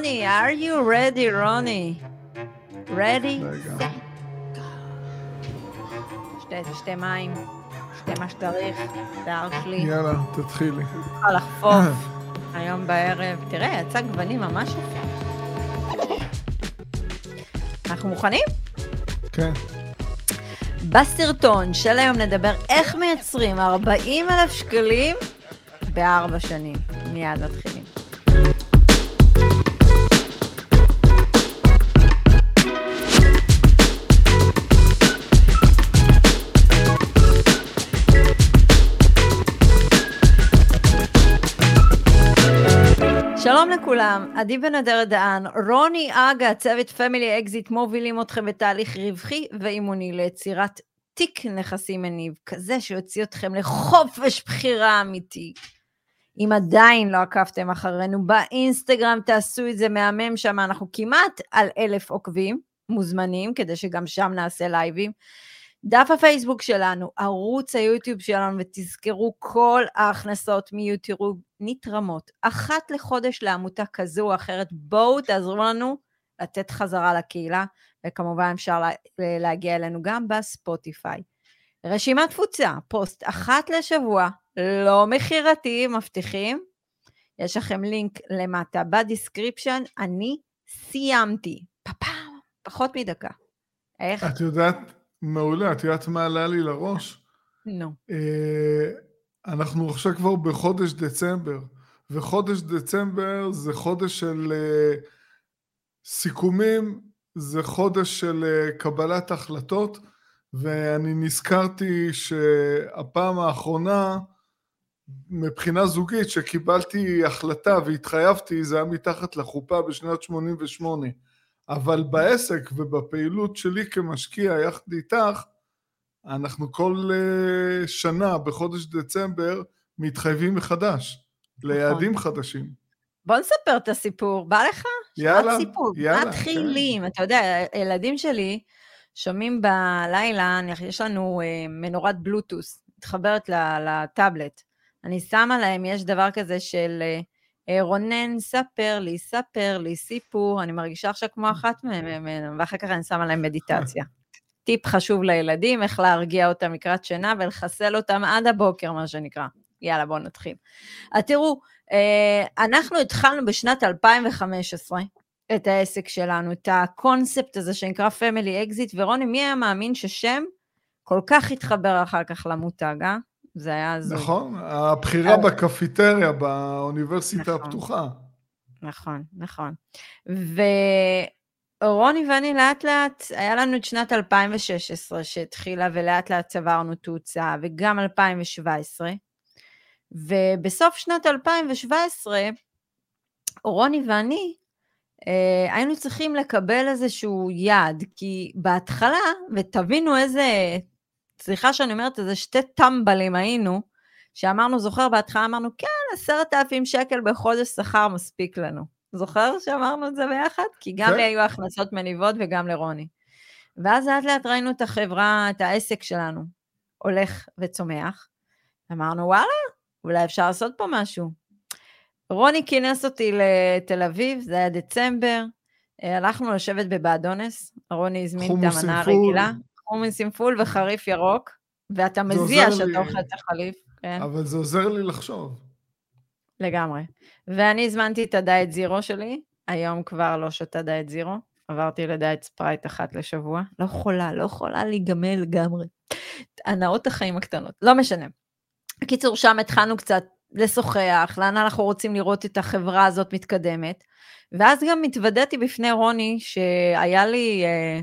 רוני, are you ready, רוני? ready? שתי, שתי מים, שתי מה שצריך, שיער שלי. יאללה, תתחילי. צריכה לחפוף היום בערב. תראה, יצא גוונים ממש יפה. אנחנו מוכנים? כן. בסרטון של היום נדבר איך מייצרים 40 אלף שקלים בארבע שנים. מיד מתחילים. שלום לכולם, עדי בן אדר דהן, רוני אגה, צוות Family Exit מובילים אתכם בתהליך רווחי ואימוני ליצירת תיק נכסים מניב, כזה שיוציא אתכם לחופש בחירה אמיתי. אם עדיין לא עקבתם אחרינו באינסטגרם, תעשו את זה מהמם שם, אנחנו כמעט על אלף עוקבים, מוזמנים, כדי שגם שם נעשה לייבים. דף הפייסבוק שלנו, ערוץ היוטיוב שלנו, ותזכרו, כל ההכנסות מיוטיוב נתרמות אחת לחודש לעמותה כזו או אחרת. בואו תעזרו לנו לתת חזרה לקהילה, וכמובן אפשר להגיע אלינו גם בספוטיפיי. רשימת תפוצה, פוסט אחת לשבוע, לא מכירתי, מבטיחים. יש לכם לינק למטה ב description, אני סיימתי. פפאם, פחות מדקה. איך? את יודעת, מעולה, את יודעת מה עלה לי לראש? נו. אה, אנחנו עכשיו כבר בחודש דצמבר, וחודש דצמבר זה חודש של אה, סיכומים, זה חודש של אה, קבלת החלטות, ואני נזכרתי שהפעם האחרונה, מבחינה זוגית, שקיבלתי החלטה והתחייבתי, זה היה מתחת לחופה בשנת 88. אבל בעסק ובפעילות שלי כמשקיע יחד איתך, אנחנו כל uh, שנה בחודש דצמבר מתחייבים מחדש נכון. ליעדים חדשים. בוא נספר את הסיפור, בא לך? יאללה, סיפור. יאללה. מתחילים, כן. אתה יודע, הילדים שלי שומעים בלילה, יש לנו uh, מנורת בלוטוס, מתחברת לטאבלט. אני שמה להם, יש דבר כזה של uh, רונן, ספר לי, ספר לי סיפור, אני מרגישה עכשיו כמו אחת מהם, ואחר כך אני שמה להם מדיטציה. טיפ חשוב לילדים, איך להרגיע אותם לקראת שינה ולחסל אותם עד הבוקר, מה שנקרא. יאללה, בואו נתחיל. אז תראו, אה, אנחנו התחלנו בשנת 2015 את העסק שלנו, את הקונספט הזה שנקרא Family Exit, ורוני, מי היה מאמין ששם כל כך התחבר אחר כך למותג, אה? זה היה זוג. נכון, הבחירה בקפיטריה באוניברסיטה נכון, הפתוחה. נכון, נכון. ו... רוני ואני לאט לאט, היה לנו את שנת 2016 שהתחילה ולאט לאט צברנו תאוצה, וגם 2017. ובסוף שנת 2017, רוני ואני אה, היינו צריכים לקבל איזשהו יעד, כי בהתחלה, ותבינו איזה, סליחה שאני אומרת, איזה שתי טמבלים היינו, שאמרנו, זוכר, בהתחלה אמרנו, כן, עשרת אלפים שקל בחודש שכר מספיק לנו. זוכר שאמרנו את זה ביחד? כי גם כן. לי היו הכנסות מניבות וגם לרוני. ואז לאט לאט ראינו את החברה, את העסק שלנו, הולך וצומח. אמרנו, וואלה, אולי אפשר לעשות פה משהו. רוני כינס אותי לתל אביב, זה היה דצמבר, אה, הלכנו לשבת בבאדונס, רוני הזמין את המנה הרגילה, חומוס עם פול וחריף ירוק, ואתה מזיע שאתה אוכל את החליף. כן. אבל זה עוזר לי לחשוב. לגמרי. ואני הזמנתי את הדיאט זירו שלי, היום כבר לא שותה דיאט זירו, עברתי לדיאט ספרייט אחת לשבוע, לא יכולה, לא יכולה להיגמל לגמרי. הנאות החיים הקטנות, לא משנה. בקיצור, שם התחלנו קצת לשוחח, לאן אנחנו רוצים לראות את החברה הזאת מתקדמת, ואז גם התוודעתי בפני רוני שהיה לי, אה,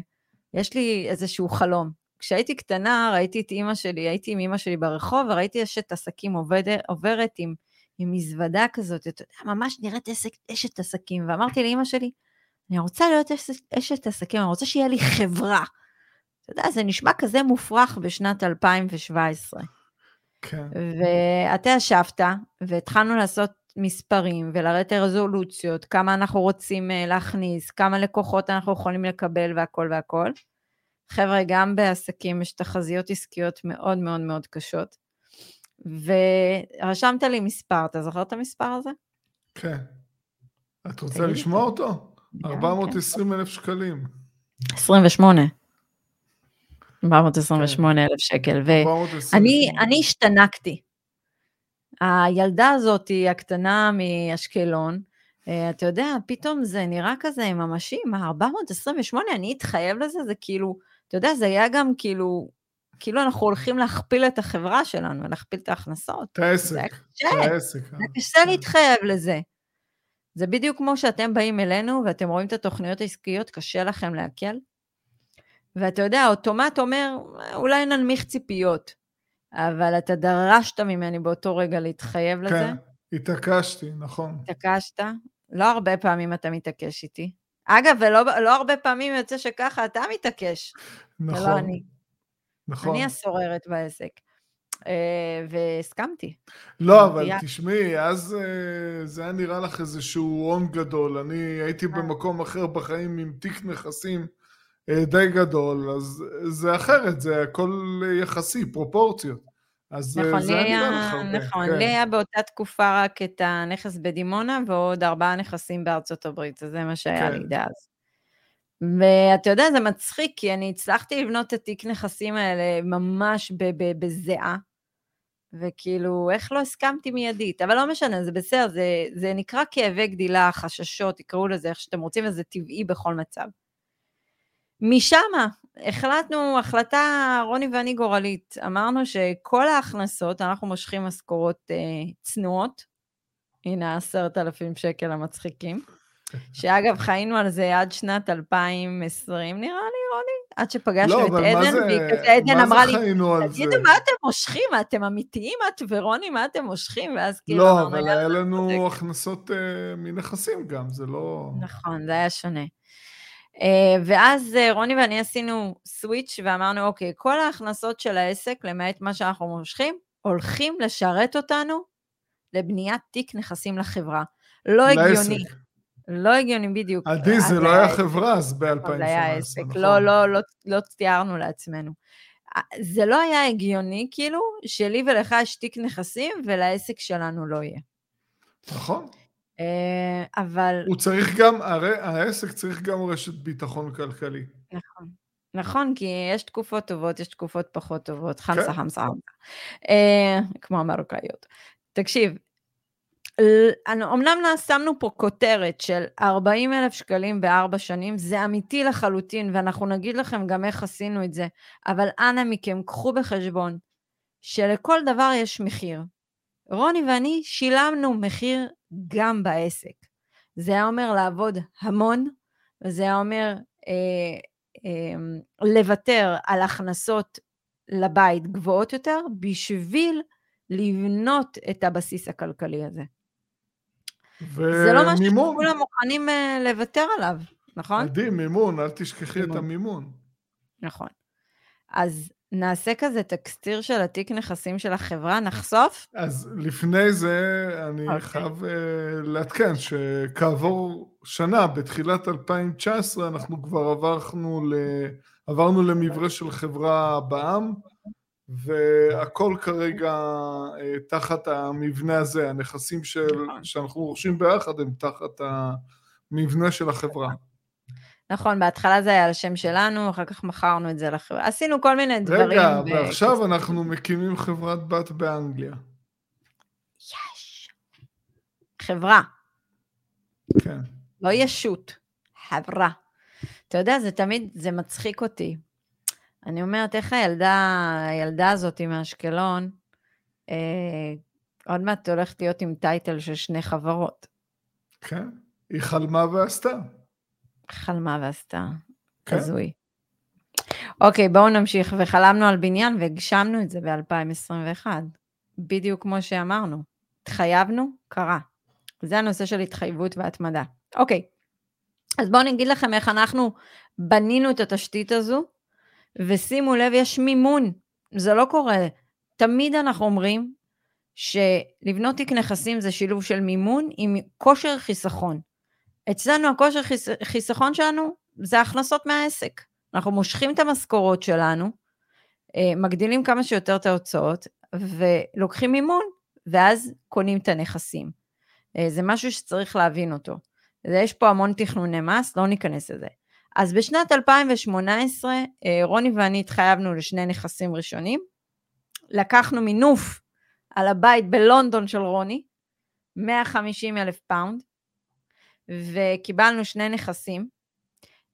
יש לי איזשהו חלום. כשהייתי קטנה ראיתי את אימא שלי, הייתי עם אימא שלי ברחוב וראיתי אשת עסקים עובדת, עוברת עם עם מזוודה כזאת, אתה יודע, ממש נראית עסק, אשת עסקים, ואמרתי לאמא שלי, אני רוצה להיות אשת עסקים, אני רוצה שיהיה לי חברה. אתה יודע, זה נשמע כזה מופרך בשנת 2017. כן. ואתה ישבת, והתחלנו לעשות מספרים ולרדת רזולוציות, כמה אנחנו רוצים אה, להכניס, כמה לקוחות אנחנו יכולים לקבל והכל והכל. חבר'ה, גם בעסקים יש תחזיות עסקיות מאוד מאוד מאוד קשות. ורשמת לי מספר, אתה זוכר את המספר הזה? כן. את רוצה לשמוע אותו? 420 אלף שקלים. 28. 428 אלף שקל, ואני השתנקתי. הילדה הזאת, הקטנה מאשקלון, אה, אתה יודע, פתאום זה נראה כזה ממשי, מה, 428, אני אתחייב לזה? זה כאילו, אתה יודע, זה היה גם כאילו, כאילו אנחנו הולכים להכפיל את החברה שלנו, להכפיל את ההכנסות. את העסק, את העסק. זה קשה. להתחייב לזה. זה בדיוק כמו שאתם באים אלינו ואתם רואים את התוכניות העסקיות, קשה לכם לעכל. ואתה יודע, האוטומט אומר, אולי ננמיך ציפיות, אבל אתה דרשת ממני באותו רגע להתחייב לזה. כן, התעקשתי, נכון. התעקשת? לא הרבה פעמים אתה מתעקש איתי. אגב, ולא לא הרבה פעמים יוצא שככה אתה מתעקש. נכון. ולא אני. נכון. אני הסוררת בעסק. אה, והסכמתי. לא, אבל תשמעי, אז אה, זה היה נראה לך איזשהו הון גדול. אני הייתי אה. במקום אחר בחיים עם תיק נכסים די גדול, אז זה אחרת, זה הכל יחסי, פרופורציות. אז נכון, זה היה נראה לך הרבה. נכון, כן. לי היה באותה תקופה רק את הנכס בדימונה ועוד ארבעה נכסים בארצות הברית, אז זה מה שהיה כן. לי דאז. ואתה יודע, זה מצחיק, כי אני הצלחתי לבנות את התיק נכסים האלה ממש בזיעה, וכאילו, איך לא הסכמתי מיידית? אבל לא משנה, זה בסדר, זה, זה נקרא כאבי גדילה, חששות, תקראו לזה איך שאתם רוצים, וזה טבעי בכל מצב. משם החלטנו, החלטה, רוני ואני גורלית, אמרנו שכל ההכנסות, אנחנו מושכים משכורות אה, צנועות, הנה עשרת אלפים שקל המצחיקים, שאגב, חיינו על זה עד שנת 2020, נראה לי, רוני, עד שפגשנו לא, את עדן, והיא כזה, עדן אמרה לי, תגידו, מה אתם מושכים? אתם אמיתיים, את ורוני, מה אתם מושכים? ואז כאילו לא, אבל היה לנו הכנסות uh, מנכסים גם, זה לא... נכון, זה היה שונה. Uh, ואז uh, רוני ואני עשינו סוויץ' ואמרנו, אוקיי, כל ההכנסות של העסק, למעט מה שאנחנו מושכים, הולכים לשרת אותנו לבניית תיק נכסים לחברה. לא לעסק. הגיוני. לא הגיוני, בדיוק. עדי, זה לא היה חברה אז ב-2018, זה היה עסק, נכון. לא, לא, לא, לא תיארנו לעצמנו. זה לא היה הגיוני, כאילו, שלי ולך יש תיק נכסים ולעסק שלנו לא יהיה. נכון. אה, אבל... הוא צריך גם, הרי העסק צריך גם רשת ביטחון כלכלי. נכון. נכון, כי יש תקופות טובות, יש תקופות פחות טובות, חמסה, כן. חמסה, חמסה. אה, כמו המרוקאיות. תקשיב, אמנם שמנו פה כותרת של 40 אלף שקלים בארבע שנים, זה אמיתי לחלוטין, ואנחנו נגיד לכם גם איך עשינו את זה, אבל אנא מכם, קחו בחשבון שלכל דבר יש מחיר. רוני ואני שילמנו מחיר גם בעסק. זה היה אומר לעבוד המון, וזה היה אומר אה, אה, לוותר על הכנסות לבית גבוהות יותר, בשביל לבנות את הבסיס הכלכלי הזה. ומימון. זה לא משהו שכולם מוכנים uh, לוותר עליו, נכון? מדהים, מימון, אל תשכחי מימון. את המימון. נכון. אז נעשה כזה טקסטיר של התיק נכסים של החברה, נחשוף? אז לפני זה אני okay. אוקיי. חייב uh, לעדכן שכעבור שנה, בתחילת 2019, אנחנו כבר עברנו, ל... עברנו למברה של חברה בע"מ, והכל כרגע אה, תחת המבנה הזה, הנכסים של, נכון. שאנחנו רוכשים ביחד הם תחת המבנה של החברה. נכון, בהתחלה זה היה על השם שלנו, אחר כך מכרנו את זה לחברה. עשינו כל מיני דברים. רגע, ו... ועכשיו אנחנו מקימים חברת בת באנגליה. יש. חברה. כן. לא ישות, חברה. אתה יודע, זה תמיד, זה מצחיק אותי. אני אומרת, איך הילדה, הילדה הזאת מאשקלון, אה, עוד מעט הולכת להיות עם טייטל של שני חברות. כן, היא חלמה ועשתה. חלמה ועשתה, כן. הזוי. אוקיי, בואו נמשיך. וחלמנו על בניין והגשמנו את זה ב-2021. בדיוק כמו שאמרנו. התחייבנו, קרה. זה הנושא של התחייבות והתמדה. אוקיי, אז בואו נגיד לכם איך אנחנו בנינו את התשתית הזו ושימו לב, יש מימון, זה לא קורה. תמיד אנחנו אומרים שלבנות תיק נכסים זה שילוב של מימון עם כושר חיסכון. אצלנו הכושר חיס... חיסכון שלנו זה הכנסות מהעסק. אנחנו מושכים את המשכורות שלנו, אה, מגדילים כמה שיותר את ההוצאות, ולוקחים מימון, ואז קונים את הנכסים. אה, זה משהו שצריך להבין אותו. יש פה המון תכנוני מס, לא ניכנס לזה. אז בשנת 2018, אה, רוני ואני התחייבנו לשני נכסים ראשונים. לקחנו מינוף על הבית בלונדון של רוני, 150 אלף פאונד, וקיבלנו שני נכסים,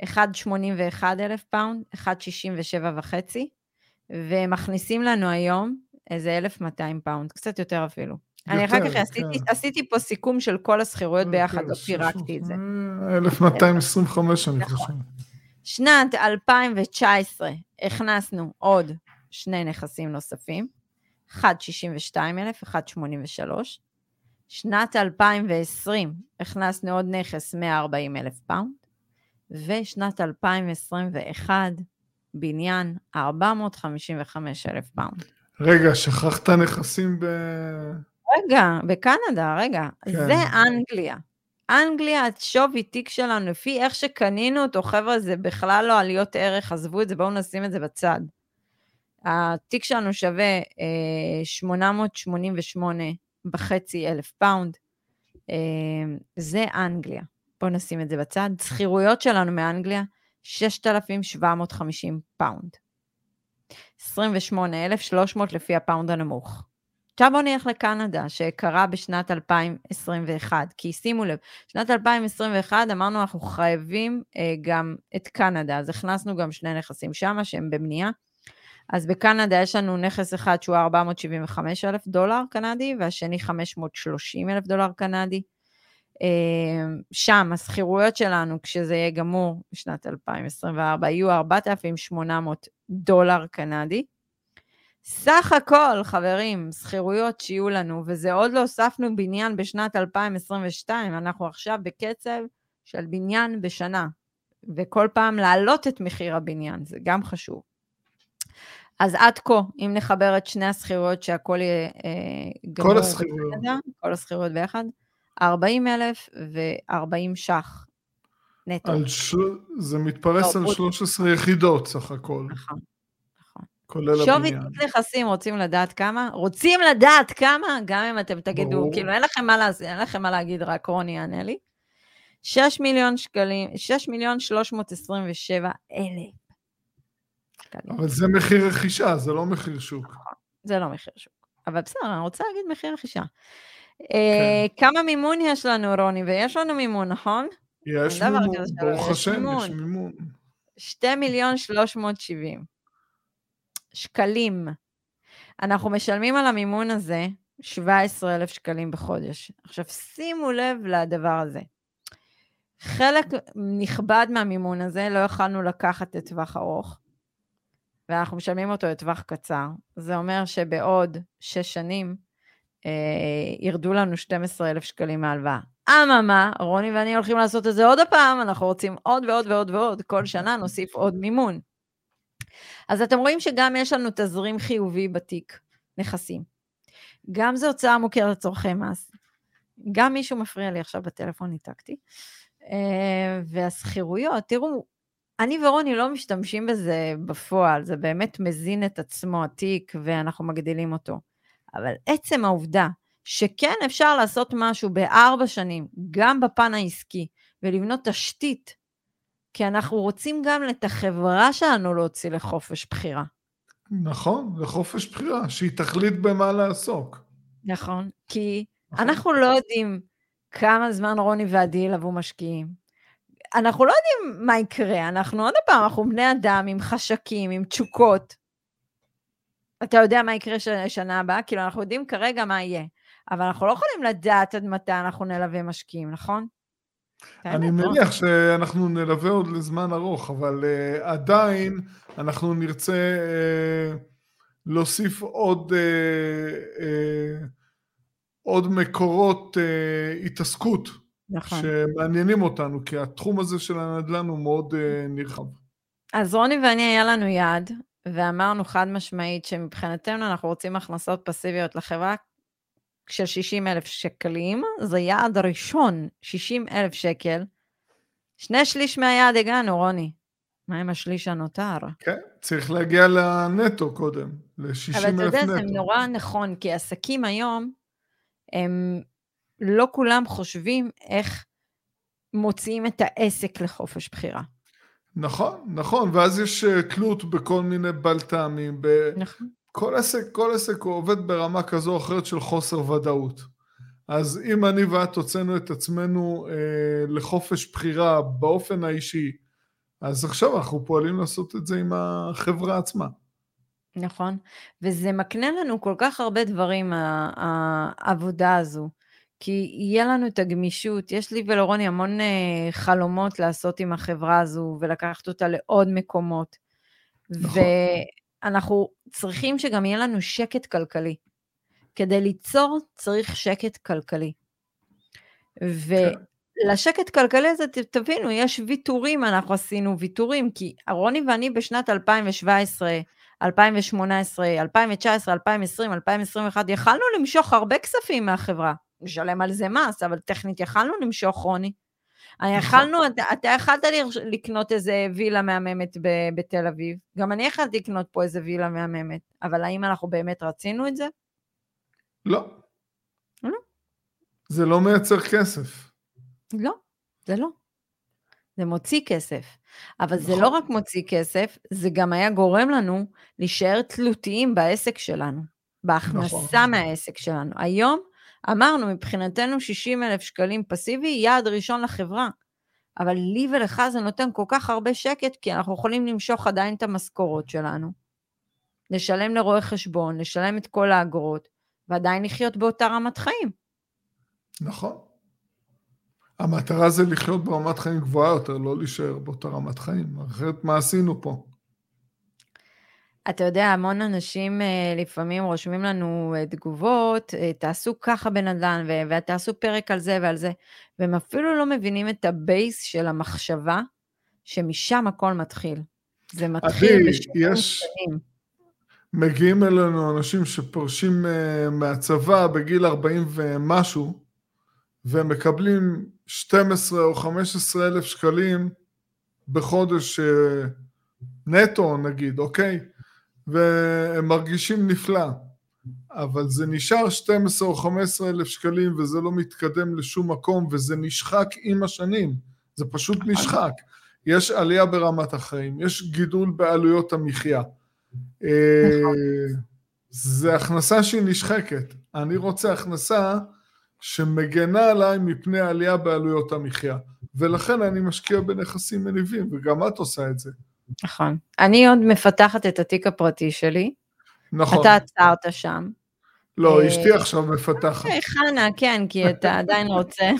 אחד 81 אלף פאונד, אחד 67 וחצי, ומכניסים לנו היום איזה 1,200 פאונד, קצת יותר אפילו. יותר, אני אחר כך עשיתי, כן. עשיתי פה סיכום של כל השכירויות ביחד, לא פירקתי את זה. 1225 אני נכון. חושב. שנת 2019 הכנסנו עוד שני נכסים נוספים, אחד 62,000, אחד 83. שנת 2020 הכנסנו עוד נכס 140,000 פאונד, ושנת 2021 בניין 455,000 פאונד. רגע, שכחת נכסים ב... רגע, בקנדה, רגע. כן. זה אנגליה. אנגליה, שווי תיק שלנו, לפי איך שקנינו אותו, חבר'ה, זה בכלל לא עליות ערך, עזבו את זה, בואו נשים את זה בצד. התיק שלנו שווה אה, 888 וחצי אלף פאונד. אה, זה אנגליה. בואו נשים את זה בצד. שכירויות שלנו מאנגליה, 6,750 פאונד. 28,300 לפי הפאונד הנמוך. עכשיו בואו נלך לקנדה, שקרה בשנת 2021, כי שימו לב, שנת 2021 אמרנו אנחנו חייבים אה, גם את קנדה, אז הכנסנו גם שני נכסים שם שהם בבנייה. אז בקנדה יש לנו נכס אחד שהוא 475 אלף דולר קנדי, והשני 530 אלף דולר קנדי. אה, שם השכירויות שלנו, כשזה יהיה גמור בשנת 2024, יהיו 4,800 דולר קנדי. סך הכל, חברים, שכירויות שיהיו לנו, וזה עוד לא הוספנו בניין בשנת 2022, אנחנו עכשיו בקצב של בניין בשנה, וכל פעם להעלות את מחיר הבניין, זה גם חשוב. אז עד כה, אם נחבר את שני השכירויות שהכל יהיה אה, גמור, כל השכירויות, כל השכירויות ביחד, 40 אלף ו-40 ש"ח נטו. ש... זה מתפרס לא, על 13 יחידות סך הכל. נכון. כולל הבניין. שווי תיק נכסים, רוצים לדעת כמה? רוצים לדעת כמה? גם אם אתם תגידו, ברור. כאילו אין לכם מה, להז... אין לכם מה להגיד, רק רוני יענה לי. 6 מיליון שקלים, 6 מיליון 327 אלף. אבל זה מחיר רכישה, זה לא מחיר שוק. נכון, זה לא מחיר שוק. אבל בסדר, אני רוצה להגיד מחיר רכישה. אה, כן. כמה מימון יש לנו, רוני? ויש לנו מימון, נכון? יש מימון, ברוך השם, יש מימון. 2 מיליון 370. שקלים. אנחנו משלמים על המימון הזה 17,000 שקלים בחודש. עכשיו, שימו לב לדבר הזה. חלק נכבד מהמימון הזה לא יכלנו לקחת לטווח ארוך, ואנחנו משלמים אותו לטווח קצר. זה אומר שבעוד שש שנים אה, ירדו לנו 12,000 שקלים מהלוואה. אממה, רוני ואני הולכים לעשות את זה עוד הפעם, אנחנו רוצים עוד ועוד ועוד ועוד, כל שנה נוסיף עוד מימון. אז אתם רואים שגם יש לנו תזרים חיובי בתיק נכסים. גם זו הוצאה מוכרת לצורכי מס. גם מישהו מפריע לי עכשיו בטלפון, ניתקתי. אה, והשכירויות, תראו, אני ורוני לא משתמשים בזה בפועל, זה באמת מזין את עצמו התיק ואנחנו מגדילים אותו. אבל עצם העובדה שכן אפשר לעשות משהו בארבע שנים, גם בפן העסקי, ולבנות תשתית כי אנחנו רוצים גם את החברה שלנו להוציא לחופש בחירה. נכון, לחופש בחירה, שהיא תחליט במה לעסוק. נכון, כי נכון. אנחנו לא יודעים כמה זמן רוני ועדי ילוו משקיעים. אנחנו לא יודעים מה יקרה, אנחנו עוד פעם, אנחנו בני אדם עם חשקים, עם תשוקות. אתה יודע מה יקרה שנה הבאה? כאילו, אנחנו יודעים כרגע מה יהיה, אבל אנחנו לא יכולים לדעת עד מתי אנחנו נלווה משקיעים, נכון? אני מניח שאנחנו נלווה עוד לזמן ארוך, אבל uh, עדיין אנחנו נרצה uh, להוסיף עוד, uh, uh, עוד מקורות uh, התעסקות נכון. שמעניינים אותנו, כי התחום הזה של הנדל"ן הוא מאוד uh, נרחב. אז רוני ואני היה לנו יעד, ואמרנו חד משמעית שמבחינתנו אנחנו רוצים הכנסות פסיביות לחברה של 60 אלף שקלים, זה יעד ראשון, 60 אלף שקל. שני שליש מהיעד הגענו, רוני. מה עם השליש הנותר? כן, צריך להגיע לנטו קודם, ל-60 אלף נטו. אבל אתה יודע, זה נורא נכון, כי עסקים היום, הם לא כולם חושבים איך מוציאים את העסק לחופש בחירה. נכון, נכון, ואז יש אה, תלות בכל מיני בלת"מים. ב... נכון. כל עסק, כל עסק הוא עובד ברמה כזו או אחרת של חוסר ודאות. אז אם אני ואת הוצאנו את עצמנו אה, לחופש בחירה באופן האישי, אז עכשיו אנחנו פועלים לעשות את זה עם החברה עצמה. נכון, וזה מקנה לנו כל כך הרבה דברים, העבודה הזו. כי יהיה לנו את הגמישות, יש לי ולרוני המון uh, חלומות לעשות עם החברה הזו ולקחת אותה לעוד מקומות. נכון. ואנחנו צריכים שגם יהיה לנו שקט כלכלי. כדי ליצור צריך שקט כלכלי. ולשקט כלכלי הזה, תבינו, יש ויתורים, אנחנו עשינו ויתורים, כי רוני ואני בשנת 2017, 2018, 2019, 2020, 2021, יכלנו למשוך הרבה כספים מהחברה. נשלם על זה מס, אבל טכנית יכלנו למשוך, רוני. נכון. יכלנו, אתה, אתה יכלת לקנות איזה וילה מהממת ב- בתל אביב, גם אני יכלתי לקנות פה איזה וילה מהממת, אבל האם אנחנו באמת רצינו את זה? לא. לא. זה לא מייצר כסף. לא, זה לא. זה מוציא כסף. אבל נכון. זה לא רק מוציא כסף, זה גם היה גורם לנו להישאר תלותיים בעסק שלנו, בהכנסה נכון. מהעסק שלנו. היום אמרנו, מבחינתנו 60 אלף שקלים פסיבי, יעד ראשון לחברה. אבל לי ולך זה נותן כל כך הרבה שקט, כי אנחנו יכולים למשוך עדיין את המשכורות שלנו, לשלם לרואה חשבון, לשלם את כל האגרות, ועדיין לחיות באותה רמת חיים. נכון. המטרה זה לחיות ברמת חיים גבוהה יותר, לא להישאר באותה רמת חיים, אחרת מה עשינו פה? אתה יודע, המון אנשים אה, לפעמים רושמים לנו אה, תגובות, אה, תעשו ככה בנדל"ן, ותעשו פרק על זה ועל זה, והם אפילו לא מבינים את ה base של המחשבה, שמשם הכל מתחיל. זה מתחיל בשנים שנים. מגיעים אלינו אנשים שפורשים מהצבא בגיל 40 ומשהו, ומקבלים 12 או 15 אלף שקלים בחודש נטו נגיד, אוקיי? והם מרגישים נפלא, אבל זה נשאר 12 או 15 אלף שקלים וזה לא מתקדם לשום מקום וזה נשחק עם השנים, זה פשוט נשחק. יש עלייה ברמת החיים, יש גידול בעלויות המחיה. אה, זה הכנסה שהיא נשחקת. אני רוצה הכנסה שמגנה עליי מפני עלייה בעלויות המחיה, ולכן אני משקיע בנכסים מניבים, וגם את עושה את זה. נכון. אני עוד מפתחת את התיק הפרטי שלי. נכון. אתה עצרת שם. לא, אה, אשתי עכשיו מפתחת. אה, חנה, כן, כי אתה עדיין רוצה,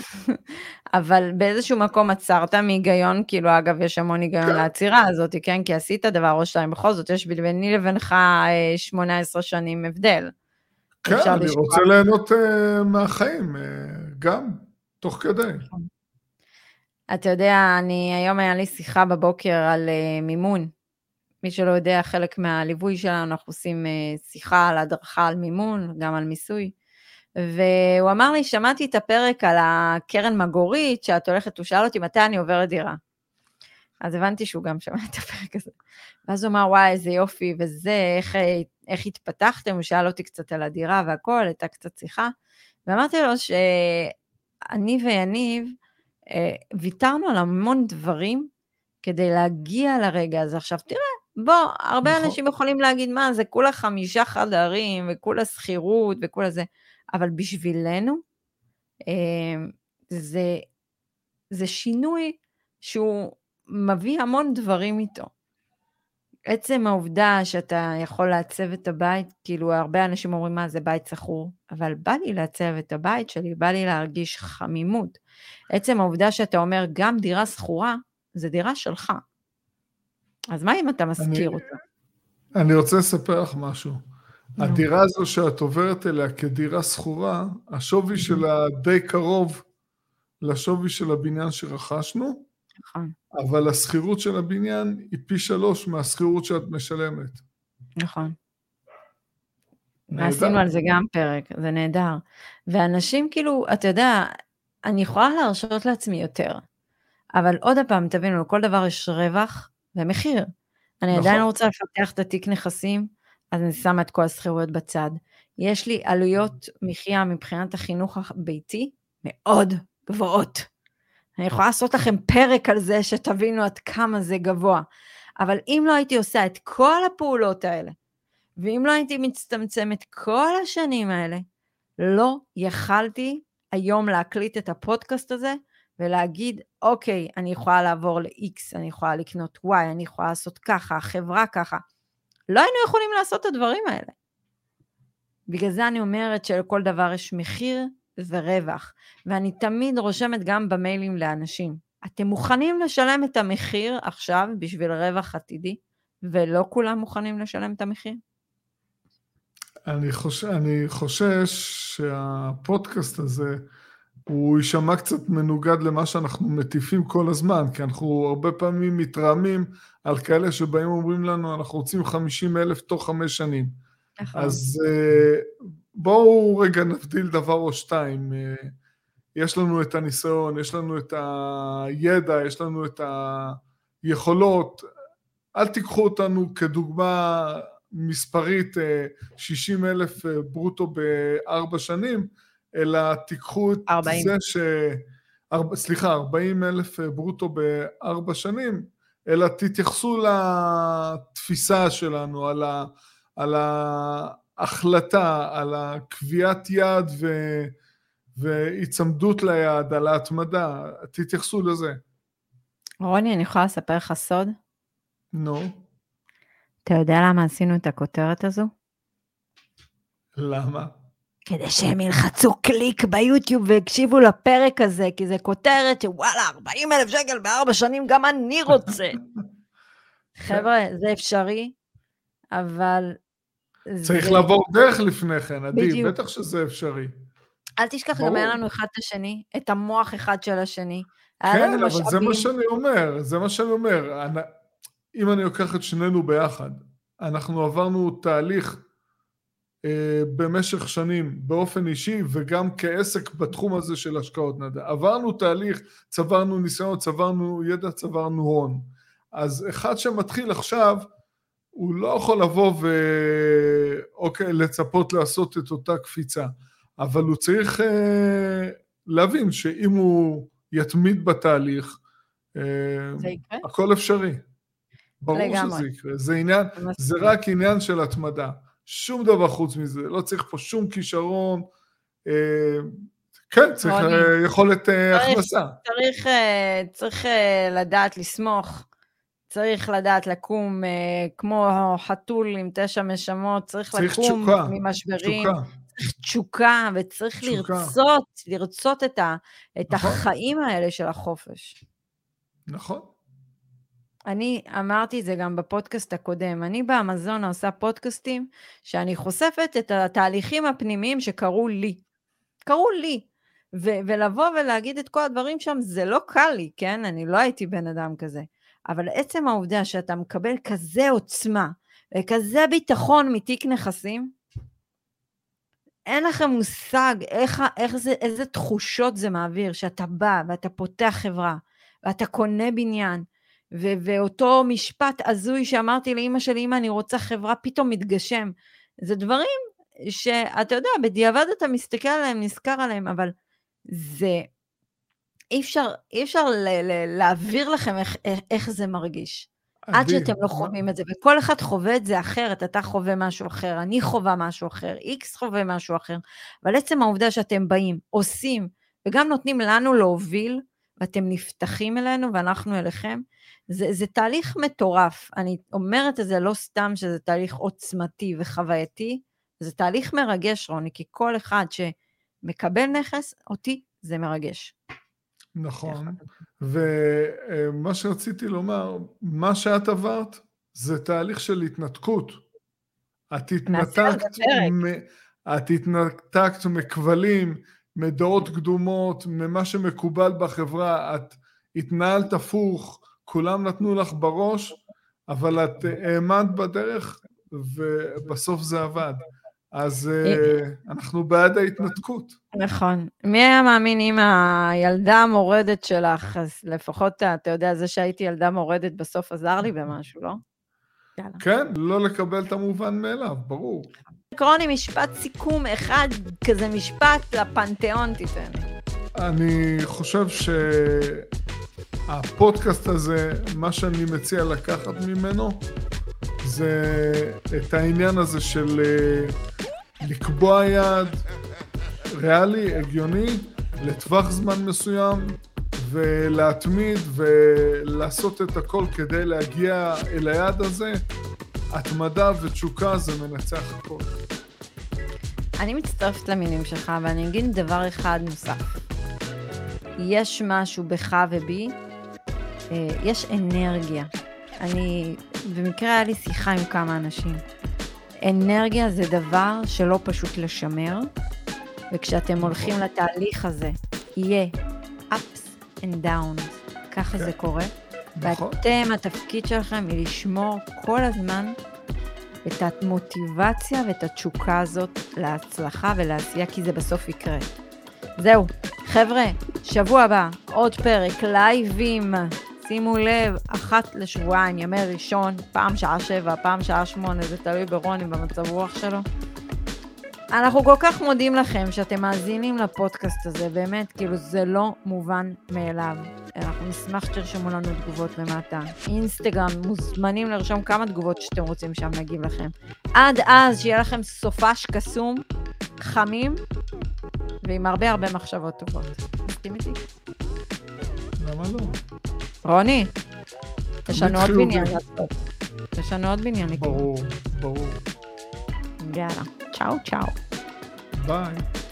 אבל באיזשהו מקום עצרת מהיגיון, כאילו, אגב, יש המון היגיון כן. לעצירה הזאת, כן, כי עשית דבר או שתיים, בכל זאת, יש ביני לבינך 18 אה, שנים הבדל. כן, אני רוצה ליהנות מהחיים, גם, תוך כדי. אתה יודע, אני, היום היה לי שיחה בבוקר על uh, מימון. מי שלא יודע, חלק מהליווי שלנו, אנחנו עושים uh, שיחה על הדרכה על מימון, גם על מיסוי. והוא אמר לי, שמעתי את הפרק על הקרן מגורית, שאת הולכת, הוא שאל אותי מתי אני עוברת דירה. אז הבנתי שהוא גם שמע את הפרק הזה. ואז הוא אמר, וואי, איזה יופי, וזה, איך, איך התפתחתם? הוא שאל אותי קצת על הדירה והכל, הייתה קצת שיחה. ואמרתי לו שאני ויניב, אה, ויתרנו על המון דברים כדי להגיע לרגע הזה. עכשיו, תראה, בוא, הרבה נכון. אנשים יכולים להגיד, מה, זה כולה חמישה חדרים, וכולה שכירות, וכולה זה, אבל בשבילנו, אה, זה, זה שינוי שהוא מביא המון דברים איתו. עצם העובדה שאתה יכול לעצב את הבית, כאילו הרבה אנשים אומרים מה זה בית שכור, אבל בא לי לעצב את הבית שלי, בא לי להרגיש חמימות. עצם העובדה שאתה אומר גם דירה שכורה, זה דירה שלך. אז מה אם אתה מזכיר אני, אותה? אני רוצה לספר לך משהו. הדירה הזו שאת עוברת אליה כדירה שכורה, השווי שלה די קרוב לשווי של הבניין שרכשנו, נכון. אבל השכירות של הבניין היא פי שלוש מהשכירות שאת משלמת. נכון. ועשינו על זה גם פרק, זה נהדר. ואנשים כאילו, אתה יודע, אני יכולה להרשות לעצמי יותר, אבל עוד פעם, תבינו, לכל דבר יש רווח ומחיר. אני נכון. עדיין רוצה לפתח את התיק נכסים, אז אני שמה את כל השכירויות בצד. יש לי עלויות מחיה מבחינת החינוך הביתי מאוד גבוהות. אני יכולה לעשות לכם פרק על זה שתבינו עד כמה זה גבוה. אבל אם לא הייתי עושה את כל הפעולות האלה, ואם לא הייתי מצטמצמת כל השנים האלה, לא יכלתי היום להקליט את הפודקאסט הזה ולהגיד, אוקיי, אני יכולה לעבור ל-X, אני יכולה לקנות Y, אני יכולה לעשות ככה, החברה ככה. לא היינו יכולים לעשות את הדברים האלה. בגלל זה אני אומרת שלכל דבר יש מחיר ורווח, ואני תמיד רושמת גם במיילים לאנשים, אתם מוכנים לשלם את המחיר עכשיו בשביל רווח עתידי, ולא כולם מוכנים לשלם את המחיר? אני חושש, אני חושש שהפודקאסט הזה, הוא יישמע קצת מנוגד למה שאנחנו מטיפים כל הזמן, כי אנחנו הרבה פעמים מתרעמים על כאלה שבאים ואומרים לנו, אנחנו רוצים 50 אלף תוך חמש שנים. נכון. אז אה, בואו רגע נבדיל דבר או שתיים. אה, יש לנו את הניסיון, יש לנו את הידע, יש לנו את היכולות. אל תיקחו אותנו כדוגמה מספרית 60 אלף ברוטו בארבע שנים, אלא תיקחו את 40. זה ש... סליחה, 40 אלף ברוטו בארבע שנים, אלא תתייחסו לתפיסה שלנו, על, ה, על ההחלטה, על הקביעת יעד ו, והיצמדות ליעד, על ההתמדה, תתייחסו לזה. רוני, אני יכולה לספר לך סוד? נו. אתה יודע למה עשינו את הכותרת הזו? למה? כדי שהם ילחצו קליק ביוטיוב ויקשיבו לפרק הזה, כי זה כותרת שוואלה, 40 אלף שקל בארבע שנים, גם אני רוצה. חבר'ה, זה אפשרי, אבל... צריך זה... לעבור דרך לפני כן, עדי, בטח שזה אפשרי. אל תשכח, ברור. גם היה לנו אחד את השני, את המוח אחד של השני. כן, אבל משאבים... זה מה שאני אומר, זה מה שאני אומר. אני, אם אני לוקח את שנינו ביחד, אנחנו עברנו תהליך אה, במשך שנים באופן אישי וגם כעסק בתחום הזה של השקעות נדע. עברנו תהליך, צברנו ניסיון, צברנו ידע, צברנו הון. אז אחד שמתחיל עכשיו, הוא לא יכול לבוא ואוקיי, לצפות לעשות את אותה קפיצה, אבל הוא צריך אה, להבין שאם הוא יתמיד בתהליך, אה, הכל אפשרי. ברור לגמרי. שזה יקרה, זה עניין, זה רק עניין של התמדה. שום דבר חוץ מזה, לא צריך פה שום כישרון. אה, כן, צריך אה, יכולת אה, הכנסה. צריך, צריך לדעת לסמוך, צריך לדעת לקום כמו חתול עם תשע משמות, צריך, צריך לקום תשוקה, ממשברים. תשוקה. צריך תשוקה, וצריך תשוקה. לרצות, לרצות את, ה, את נכון. החיים האלה של החופש. נכון. אני אמרתי את זה גם בפודקאסט הקודם, אני באמזון עושה פודקאסטים שאני חושפת את התהליכים הפנימיים שקרו לי. קרו לי. ו- ולבוא ולהגיד את כל הדברים שם, זה לא קל לי, כן? אני לא הייתי בן אדם כזה. אבל עצם העובדה שאתה מקבל כזה עוצמה וכזה ביטחון מתיק נכסים, אין לכם מושג איך, איך זה, איזה תחושות זה מעביר, שאתה בא ואתה פותח חברה, ואתה קונה בניין, ו- ואותו משפט הזוי שאמרתי לאימא שלי, אמא, אני רוצה חברה, פתאום מתגשם. זה דברים שאתה יודע, בדיעבד אתה מסתכל עליהם, נזכר עליהם, אבל זה... אי אפשר, אי אפשר ל- ל- להעביר לכם איך, איך, זה מרגיש. עד שאתם לא חווים את זה, וכל אחד חווה את זה אחרת, אתה חווה משהו אחר, אני חווה משהו אחר, איקס חווה משהו אחר, אבל עצם העובדה שאתם באים, עושים, וגם נותנים לנו להוביל, ואתם נפתחים אלינו ואנחנו אליכם, זה, זה תהליך מטורף. אני אומרת את זה לא סתם שזה תהליך עוצמתי וחווייתי, זה תהליך מרגש, רוני, כי כל אחד שמקבל נכס, אותי זה מרגש. נכון, ומה שרציתי לומר, מה שאת עברת זה תהליך של התנתקות. את התנתקת, מ... את התנתקת מכבלים, מדעות קדומות, ממה שמקובל בחברה, את התנהלת הפוך, כולם נתנו לך בראש, אבל את האמנת בדרך, ובסוף זה עבד. אז uh, אנחנו בעד ההתנתקות. נכון. מי היה מאמין אם הילדה המורדת שלך, אז לפחות, אתה יודע, זה שהייתי ילדה מורדת בסוף עזר לי במשהו, לא? יאללה. כן, לא לקבל את המובן מאליו, ברור. קרוני, משפט סיכום אחד, כזה משפט לפנתיאון תיתן. אני חושב שהפודקאסט הזה, מה שאני מציע לקחת ממנו, זה את העניין הזה של אה, לקבוע יעד ריאלי, הגיוני, לטווח זמן מסוים, ולהתמיד ולעשות את הכל כדי להגיע אל היעד הזה. התמדה ותשוקה זה מנצח הכל. אני מצטרפת למילים שלך, ואני אגיד דבר אחד נוסף. יש משהו בך ובי, אה, יש אנרגיה. אני, במקרה היה לי שיחה עם כמה אנשים. אנרגיה זה דבר שלא פשוט לשמר, וכשאתם הולכים לתהליך הזה, יהיה ups and downs, ככה זה קורה. נכון. ואתם, התפקיד שלכם היא לשמור כל הזמן את המוטיבציה ואת התשוקה הזאת להצלחה ולעשייה, כי זה בסוף יקרה. זהו, חבר'ה, שבוע הבא, עוד פרק, לייבים. שימו לב, אחת לשבועיים, ימי ראשון, פעם שעה שבע, פעם שעה שמונה, זה תלוי ברוני, במצב רוח שלו. אנחנו כל כך מודים לכם שאתם מאזינים לפודקאסט הזה, באמת, כאילו זה לא מובן מאליו. אנחנו נשמח שתרשמו לנו תגובות למטה. אינסטגרם, מוזמנים לרשום כמה תגובות שאתם רוצים שם נגיב לכם. עד אז, שיהיה לכם סופש קסום, חמים, ועם הרבה הרבה מחשבות טובות. מסכים איתי? למה לא? רוני, יש לנו עוד. בניין לעשות. יש לנו עוד בניין לקרוא. ברור, ברור. יאללה, צ'או צ'או. ביי.